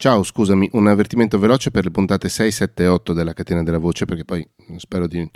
Ciao, scusami, un avvertimento veloce per le puntate 6, 7 e 8 della catena della voce, perché poi spero di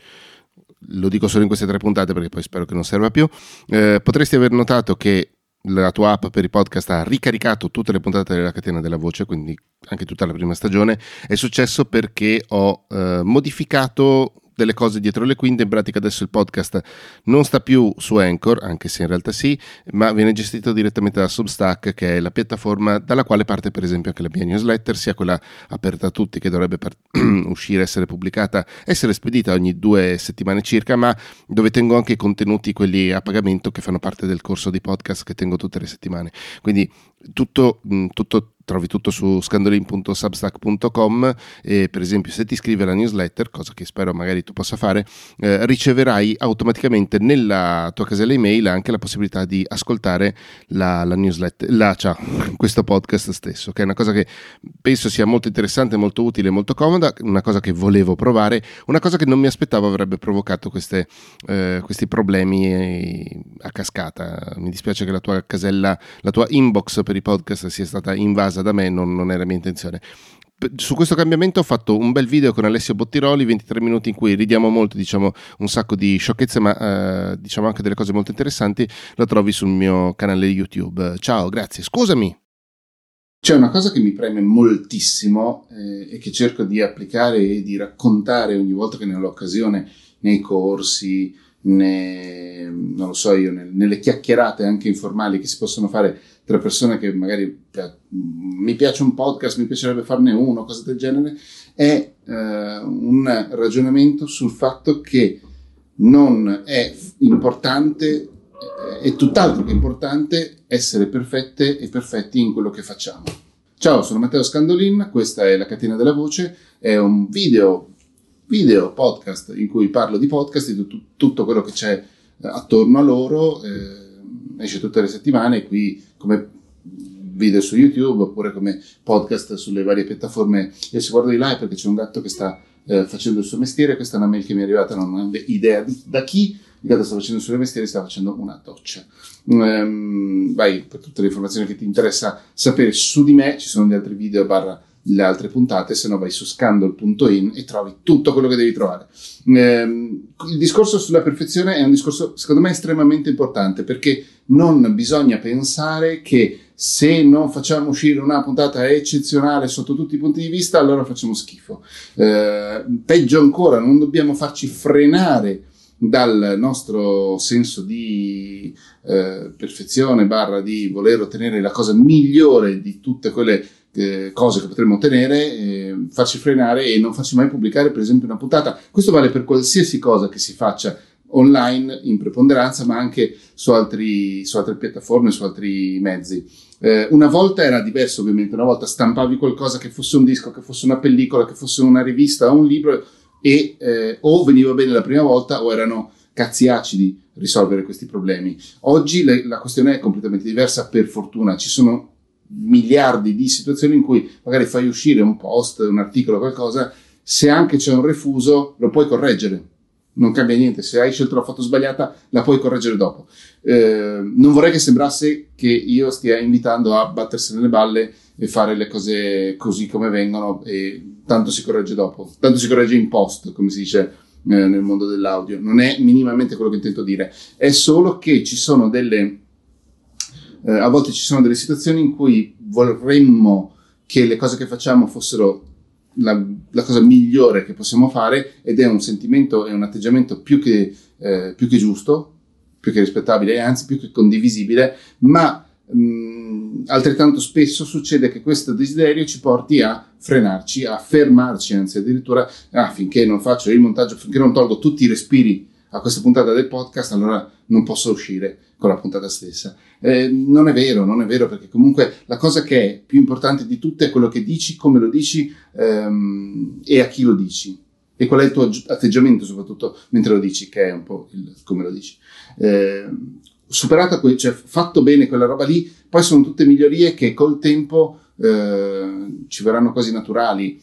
lo dico solo in queste tre puntate perché poi spero che non serva più. Eh, potresti aver notato che la tua app per i podcast ha ricaricato tutte le puntate della catena della voce, quindi anche tutta la prima stagione. È successo perché ho eh, modificato delle cose dietro le quinte, in pratica adesso il podcast non sta più su Anchor, anche se in realtà sì, ma viene gestito direttamente da Substack, che è la piattaforma dalla quale parte per esempio anche la mia newsletter, sia quella aperta a tutti che dovrebbe part- uscire, essere pubblicata, essere spedita ogni due settimane circa, ma dove tengo anche i contenuti, quelli a pagamento, che fanno parte del corso di podcast che tengo tutte le settimane. Quindi tutto, tutto trovi tutto su scandolin.substack.com e per esempio se ti iscrivi alla newsletter, cosa che spero magari tu possa fare, eh, riceverai automaticamente nella tua casella email anche la possibilità di ascoltare la, la newsletter, la, cioè, questo podcast stesso, che è una cosa che penso sia molto interessante, molto utile, molto comoda, una cosa che volevo provare, una cosa che non mi aspettavo avrebbe provocato queste, eh, questi problemi eh, a cascata. Mi dispiace che la tua casella, la tua inbox per i podcast sia stata invasa casa da me, non, non era mia intenzione su questo cambiamento ho fatto un bel video con Alessio Bottiroli, 23 minuti in cui ridiamo molto, diciamo un sacco di sciocchezze, ma eh, diciamo anche delle cose molto interessanti. Lo trovi sul mio canale YouTube. Ciao, grazie. Scusami. C'è una cosa che mi preme moltissimo eh, e che cerco di applicare e di raccontare ogni volta che ne ho l'occasione nei corsi, ne, non lo so io, nelle chiacchierate anche informali che si possono fare tra persone che magari mi piace un podcast, mi piacerebbe farne uno, cose del genere, è eh, un ragionamento sul fatto che non è importante, è tutt'altro che importante essere perfette e perfetti in quello che facciamo. Ciao, sono Matteo Scandolin, questa è la catena della voce, è un video, video podcast in cui parlo di podcast, di t- tutto quello che c'è eh, attorno a loro. Eh, esce tutte le settimane, qui come video su YouTube oppure come podcast sulle varie piattaforme. Io si guardo di là perché c'è un gatto che sta eh, facendo il suo mestiere, questa è una mail che mi è arrivata, non ho idea di, da chi, il gatto sta facendo il suo mestiere, sta facendo una doccia. Um, vai per tutte le informazioni che ti interessa sapere su di me, ci sono gli altri video barra le altre puntate, se no vai su scandal.in e trovi tutto quello che devi trovare. Eh, il discorso sulla perfezione è un discorso, secondo me, estremamente importante perché non bisogna pensare che se non facciamo uscire una puntata eccezionale sotto tutti i punti di vista, allora facciamo schifo. Eh, peggio ancora, non dobbiamo farci frenare dal nostro senso di eh, perfezione barra di voler ottenere la cosa migliore di tutte quelle eh, cose che potremmo ottenere, eh, farci frenare e non farci mai pubblicare per esempio una puntata. Questo vale per qualsiasi cosa che si faccia online in preponderanza, ma anche su, altri, su altre piattaforme, su altri mezzi. Eh, una volta era diverso ovviamente, una volta stampavi qualcosa che fosse un disco, che fosse una pellicola, che fosse una rivista o un libro e eh, o veniva bene la prima volta o erano cazzi acidi risolvere questi problemi. Oggi le, la questione è completamente diversa, per fortuna ci sono miliardi di situazioni in cui magari fai uscire un post, un articolo, qualcosa, se anche c'è un refuso lo puoi correggere non cambia niente, se hai scelto la foto sbagliata la puoi correggere dopo. Eh, non vorrei che sembrasse che io stia invitando a battersi nelle balle e fare le cose così come vengono e tanto si corregge dopo, tanto si corregge in post, come si dice eh, nel mondo dell'audio. Non è minimamente quello che intento dire, è solo che ci sono delle... Eh, a volte ci sono delle situazioni in cui vorremmo che le cose che facciamo fossero la, la, cosa migliore che possiamo fare ed è un sentimento e un atteggiamento più che, eh, più che giusto, più che rispettabile e anzi più che condivisibile, ma mh, altrettanto spesso succede che questo desiderio ci porti a frenarci, a fermarci, anzi addirittura ah, finché non faccio il montaggio, finché non tolgo tutti i respiri a questa puntata del podcast, allora non posso uscire con la puntata stessa. Eh, non è vero, non è vero, perché comunque la cosa che è più importante di tutte è quello che dici, come lo dici ehm, e a chi lo dici. E qual è il tuo atteggiamento, soprattutto mentre lo dici, che è un po' il come lo dici. Eh, superata, que- cioè fatto bene quella roba lì, poi sono tutte migliorie che col tempo eh, ci verranno quasi naturali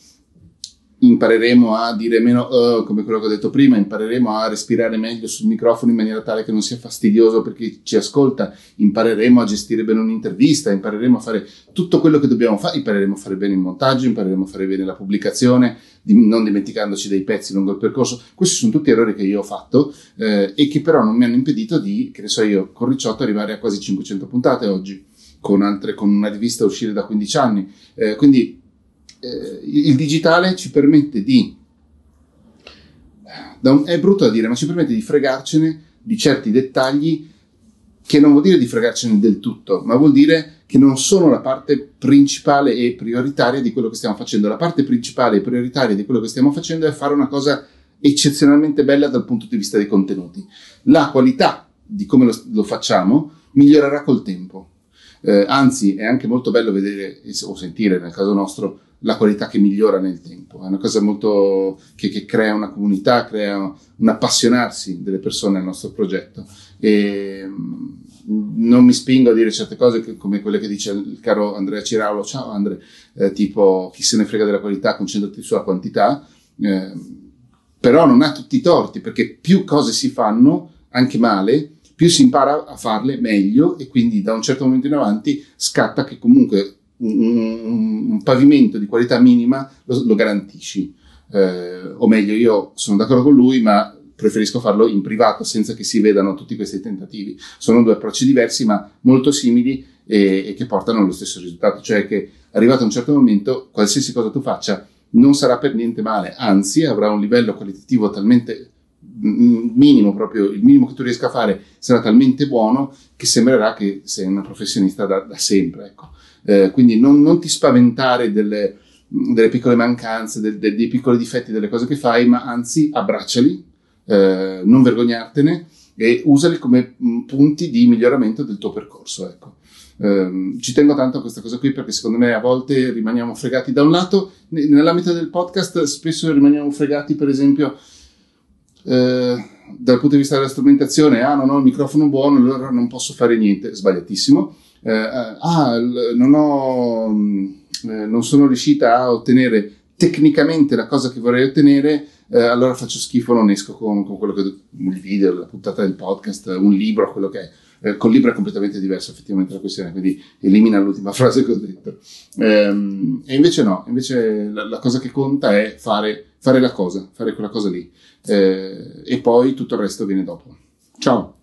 impareremo a dire meno uh, come quello che ho detto prima, impareremo a respirare meglio sul microfono in maniera tale che non sia fastidioso per chi ci ascolta, impareremo a gestire bene un'intervista, impareremo a fare tutto quello che dobbiamo fare, impareremo a fare bene il montaggio, impareremo a fare bene la pubblicazione, non dimenticandoci dei pezzi lungo il percorso. Questi sono tutti errori che io ho fatto eh, e che però non mi hanno impedito di, che ne so io, con Ricciotto arrivare a quasi 500 puntate oggi, con, altre, con una rivista uscire da 15 anni. Eh, quindi eh, il digitale ci permette di, un, è brutto da dire, ma ci permette di fregarcene di certi dettagli che non vuol dire di fregarcene del tutto, ma vuol dire che non sono la parte principale e prioritaria di quello che stiamo facendo. La parte principale e prioritaria di quello che stiamo facendo è fare una cosa eccezionalmente bella dal punto di vista dei contenuti. La qualità di come lo, lo facciamo migliorerà col tempo. Eh, anzi, è anche molto bello vedere o sentire, nel caso nostro, la qualità che migliora nel tempo. È una cosa molto che, che crea una comunità, crea un appassionarsi delle persone al nostro progetto. E mm, non mi spingo a dire certe cose che, come quelle che dice il caro Andrea Ciraulo, ciao Andrea, eh, tipo chi se ne frega della qualità, concentrati sulla quantità, eh, però non ha tutti i torti, perché più cose si fanno, anche male, più si impara a farle meglio e quindi da un certo momento in avanti scatta che comunque un, un pavimento di qualità minima lo, lo garantisci. Eh, o meglio, io sono d'accordo con lui, ma preferisco farlo in privato senza che si vedano tutti questi tentativi. Sono due approcci diversi, ma molto simili e, e che portano allo stesso risultato, cioè che arrivato a un certo momento, qualsiasi cosa tu faccia non sarà per niente male, anzi avrà un livello qualitativo talmente minimo, proprio il minimo che tu riesca a fare sarà talmente buono che sembrerà che sei una professionista da, da sempre. Ecco. Eh, quindi non, non, ti spaventare delle, delle piccole mancanze, del, del, dei piccoli difetti delle cose che fai, ma anzi abbracciali, eh, non vergognartene e usali come mm, punti di miglioramento del tuo percorso. Ecco. Eh, ci tengo tanto a questa cosa qui perché secondo me a volte rimaniamo fregati da un lato, nell'ambito del podcast spesso rimaniamo fregati per esempio eh, dal punto di vista della strumentazione, ah non ho il microfono buono, allora non posso fare niente, sbagliatissimo eh, ah, non, ho, mm, eh, non sono riuscita a ottenere tecnicamente la cosa che vorrei ottenere, eh, allora faccio schifo, non esco con, con, quello che il video, la puntata del podcast, un libro, quello che è. Eh, col libro è completamente diverso effettivamente la questione, quindi elimina l'ultima frase che ho detto. Ehm, e invece no, invece la, la, cosa che conta è fare, fare la cosa, fare quella cosa lì. Eh, e poi tutto il resto viene dopo. Ciao!